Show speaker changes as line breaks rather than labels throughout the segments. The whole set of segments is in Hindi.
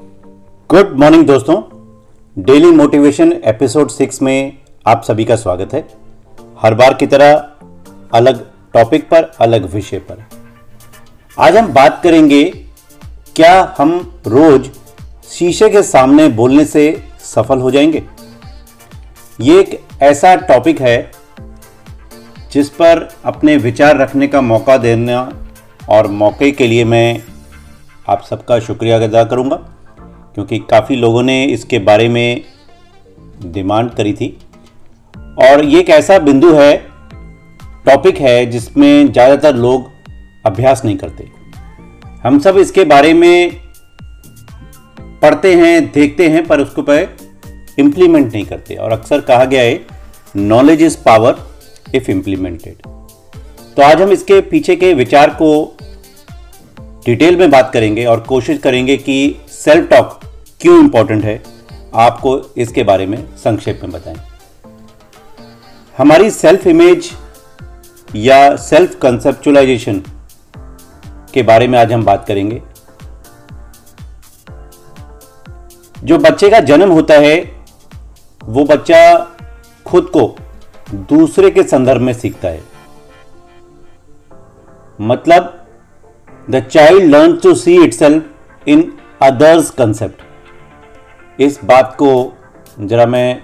गुड मॉर्निंग दोस्तों। डेली मोटिवेशन एपिसोड सिक्स में आप सभी का स्वागत है। हर बार की तरह अलग टॉपिक पर, अलग विषय पर। आज हम बात करेंगे, क्या हम रोज शीशे के सामने बोलने से सफल हो जाएँगे? ये एक ऐसा टॉपिक है, जिस पर अपने विचार रखने का मौका देना और मौके के लिए मैं आप सबका शुक्रिया अदा करूँगा। क्योंकि काफ़ी लोगों ने इसके बारे में डिमांड करी थी। और ये एक ऐसा बिंदु है, टॉपिक है, जिसमें ज़्यादातर लोग अभ्यास नहीं करते। हम सब इसके बारे में पढ़ते हैं, देखते हैं, पर उसको पर इम्प्लीमेंट नहीं करते। और अक्सर कहा गया है knowledge is power if implemented तो आज हम इसके पीछे के विचार को डिटेल में बात करेंगे और कोशिश करेंगे कि सेल्फ टॉक क्यों इंपॉर्टेंट है, आपको इसके बारे में संक्षेप में बताएँ। हमारी सेल्फ इमेज या सेल्फ कंसेप्चुलाइजेशन के बारे में आज हम बात करेंगे। जो बच्चे का जन्म होता है, वो बच्चा खुद को दूसरे के संदर्भ में सीखता है। मतलब the child learn to see it self in others concept इस बात को जरा मैं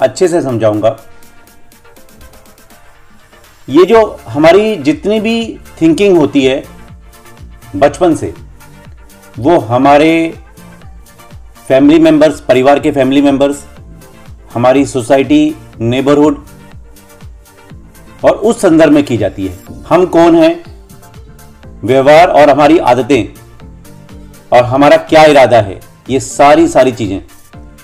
अच्छे से समझाऊँगा। ये जो हमारी जितनी भी थिंकिंग होती है, बचपन से, वो हमारे फैमिली मेंबर्स परिवार के फैमिली मेंबर्स हमारी सोसाइटी नेबरहुड और उस संदर्भ में की जाती है। हम कौन हैं? व्यवहार और हमारी आदतें। और हमारा क्या इरादा है? ये सारी सारी चीज़ें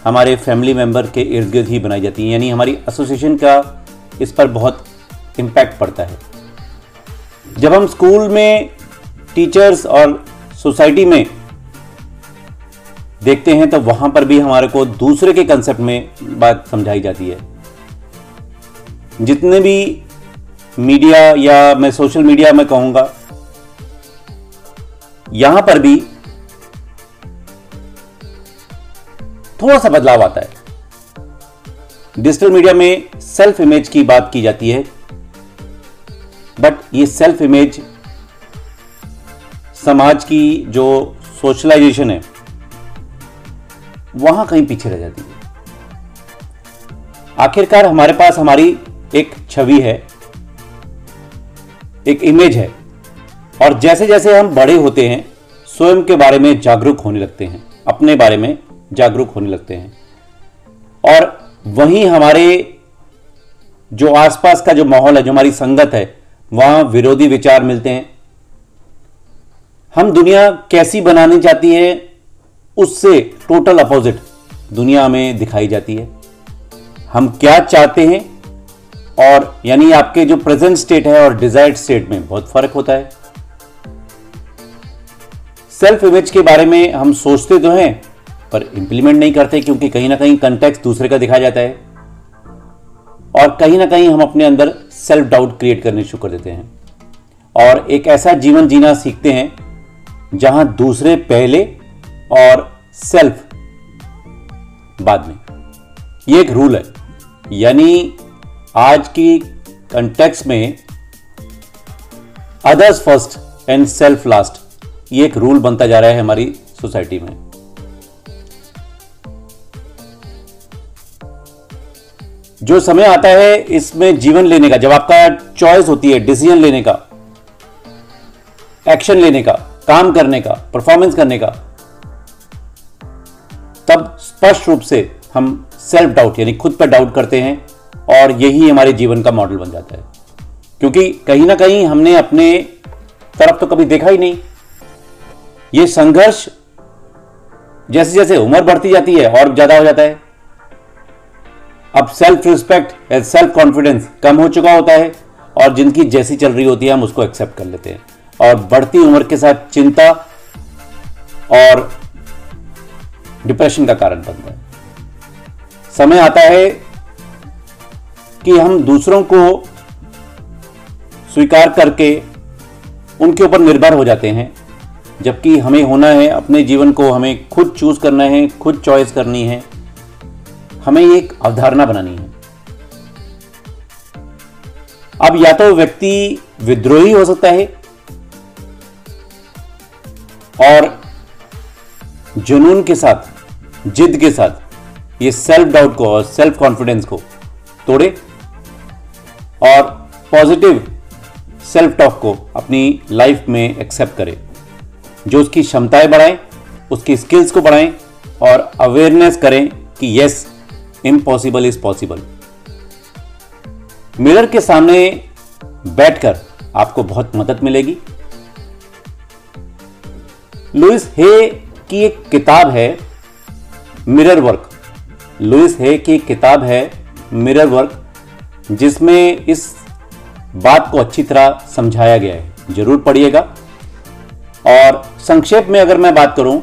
हमारे फैमिली मेंबर के इर्द गिर्द ही बनाई जाती हैं। यानी हमारी एसोसिएशन का इस पर बहुत इम्पैक्ट पड़ता है। जब हम स्कूल में टीचर्स और सोसाइटी में देखते हैं तो वहाँ पर भी हमारे को दूसरे के कंसेप्ट में बात समझाई जाती है। जितने भी मीडिया या मैं सोशल मीडिया में कहूँगा, यहाँ पर भी थोड़ा सा बदलाव आता है। डिजिटल मीडिया में सेल्फ इमेज की बात की जाती है। बट ये सेल्फ इमेज समाज की जो सोशलाइजेशन है, वहाँ कहीं पीछे रह जाती है। आखिरकार हमारे पास हमारी एक छवि है, एक इमेज है, और जैसे जैसे हम बड़े होते हैं, स्वयं के बारे में जागरूक होने लगते हैं, अपने बारे में जागरूक होने लगते हैं। और वहीं हमारे जो आसपास का जो माहौल है, जो हमारी संगत है, वहाँ विरोधी विचार मिलते हैं। हम दुनिया कैसी बनानी चाहती है, उससे टोटल अपोजिट दुनिया में दिखाई जाती है। हम क्या चाहते हैं, और यानी आपके जो प्रेजेंट स्टेट है और डिजायर्ड स्टेट में बहुत फ़र्क होता है। सेल्फ इमेज के बारे में हम सोचते तो हैं पर इंप्लीमेंट नहीं करते क्योंकि कहीं ना कहीं कंटेक्स दूसरे का दिखाया जाता है। और कहीं ना कहीं हम अपने अंदर सेल्फ डाउट क्रिएट करने शुरू कर देते हैं। और एक ऐसा जीवन जीना सीखते हैं जहाँ दूसरे पहले और सेल्फ बाद में। ये एक रूल है। यानी आज की कंटेक्स में others first and self last ये एक रूल बनता जा रहा है हमारी सोसाइटी में। जो समय आता है, इसमें जीवन लेने का, जब आपका चॉइस होती है डिसीज़न लेने का एक्शन लेने का, काम करने का परफॉर्मेंस करने का, तब स्पष्ट रूप से हम सेल्फ डाउट यानी खुद पर डाउट करते हैं और यही हमारे जीवन का मॉडल बन जाता है। क्योंकि कहीं ना कहीं हमने अपने तरफ़ तो कभी देखा ही नहीं। ये संघर्ष जैसे जैसे उम्र बढ़ती जाती है और ज़्यादा हो जाता है। अब सेल्फ रिस्पेक्ट या सेल्फ कॉन्फिडेंस कम हो चुका होता है और जिनकी जैसी चल रही होती है, हम उसको एक्सेप्ट कर लेते हैं। और बढ़ती उम्र के साथ चिंता और डिप्रेशन का कारण बनता है। समय आता है कि हम दूसरों को स्वीकार करके उनके ऊपर निर्भर हो जाते हैं, जबकि हमें होना है अपने जीवन को हमें खुद चूज़ करना है, खुद चॉइस करनी है। हमें एक अवधारणा बनानी है। अब या तो व्यक्ति विद्रोही हो सकता है और जुनून के साथ, जिद के साथ ये सेल्फ डाउट को और सेल्फ कॉन्फिडेंस को तोड़े और पॉजिटिव सेल्फ टॉक को अपनी लाइफ में एक्सेप्ट करे, जो उसकी क्षमताएँ बढ़ाएँ, उसकी स्किल्स को बढ़ाएँ और अवेयरनेस करें कि yes impossible is possible mirror के सामने बैठकर आपको बहुत मदद मिलेगी। लुइस हे की एक किताब है मिरर वर्क लुइस हे की एक किताब है मिरर वर्क जिसमें इस बात को अच्छी तरह समझाया गया है। ज़रूर पढ़िएगा। और संक्षेप में अगर मैं बात करूँ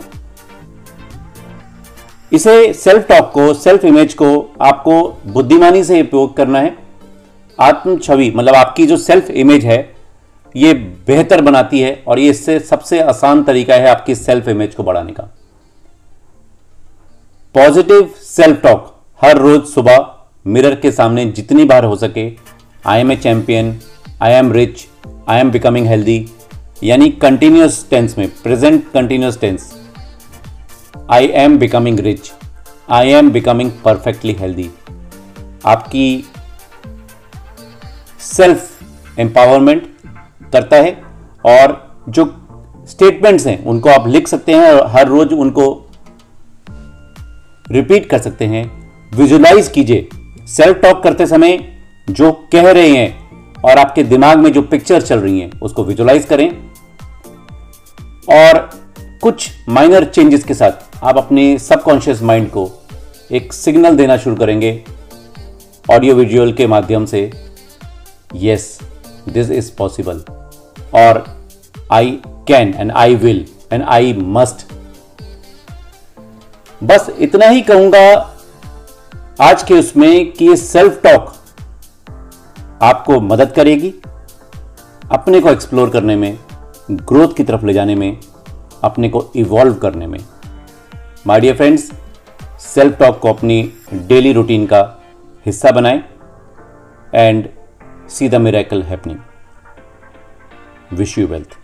इसे सेल्फ टॉक को सेल्फ इमेज को आपको बुद्धिमानी से उपयोग करना है। आत्म छवि मतलब आपकी जो सेल्फ इमेज है, ये बेहतर बनाती है और ये इससे सबसे आसान तरीका है आपकी सेल्फ इमेज को बढ़ाने का। पॉजिटिव सेल्फ टॉक हर रोज सुबह मिरर के सामने जितनी बार हो सके I am a champion I am rich I am becoming healthy यानी कंटिन्यूस टेंस में present continuous tense I am becoming rich I am becoming perfectly healthy आपकी सेल्फ एम्पावरमेंट करता है और जो स्टेटमेंट्स हैं, उनको आप लिख सकते हैं और हर रोज उनको रिपीट कर सकते हैं। विजुलाइज कीजिए। सेल्फ टॉक करते समय जो कह रहे हैं और आपके दिमाग में जो पिक्चर चल रही हैं, उसको विजुलाइज करें। और कुछ माइनर चेंजेस के साथ आप अपने सबकॉन्शियस माइंड को एक सिग्नल देना शुरू करेंगे ऑडियो विजुअल के माध्यम से। यस दिस इज़ पॉसिबल और I can and I will and I must बस इतना ही कहूँगा आज के उसमें कि ये सेल्फ टॉक आपको मदद करेगी अपने को एक्सप्लोर करने में ग्रोथ की तरफ़ ले जाने में, अपने को इवॉल्व करने में। My dear friends self talk को अपनी डेली रूटीन का हिस्सा बनाएँ and see the miracle happening wish you wealth